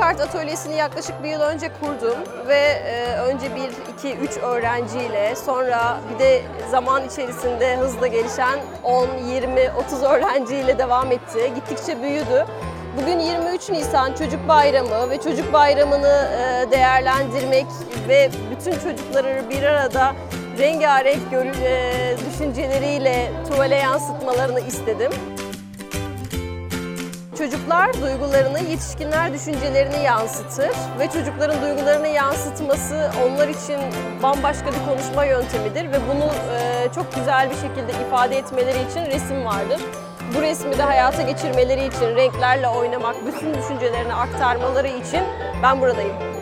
art atölyesini yaklaşık bir yıl önce kurdum ve e, önce bir, iki, üç öğrenciyle sonra bir de zaman içerisinde hızla gelişen 10, 20, 30 öğrenciyle devam etti. Gittikçe büyüdü. Bugün 23 Nisan Çocuk Bayramı ve Çocuk Bayramı'nı e, değerlendirmek ve bütün çocukları bir arada rengarenk görü- e, düşünceleriyle tuvale yansıtmalarını istedim. Çocuklar duygularını, yetişkinler düşüncelerini yansıtır ve çocukların duygularını yansıtması onlar için bambaşka bir konuşma yöntemidir ve bunu e, çok güzel bir şekilde ifade etmeleri için resim vardır. Bu resmi de hayata geçirmeleri için, renklerle oynamak, bütün düşüncelerini aktarmaları için ben buradayım.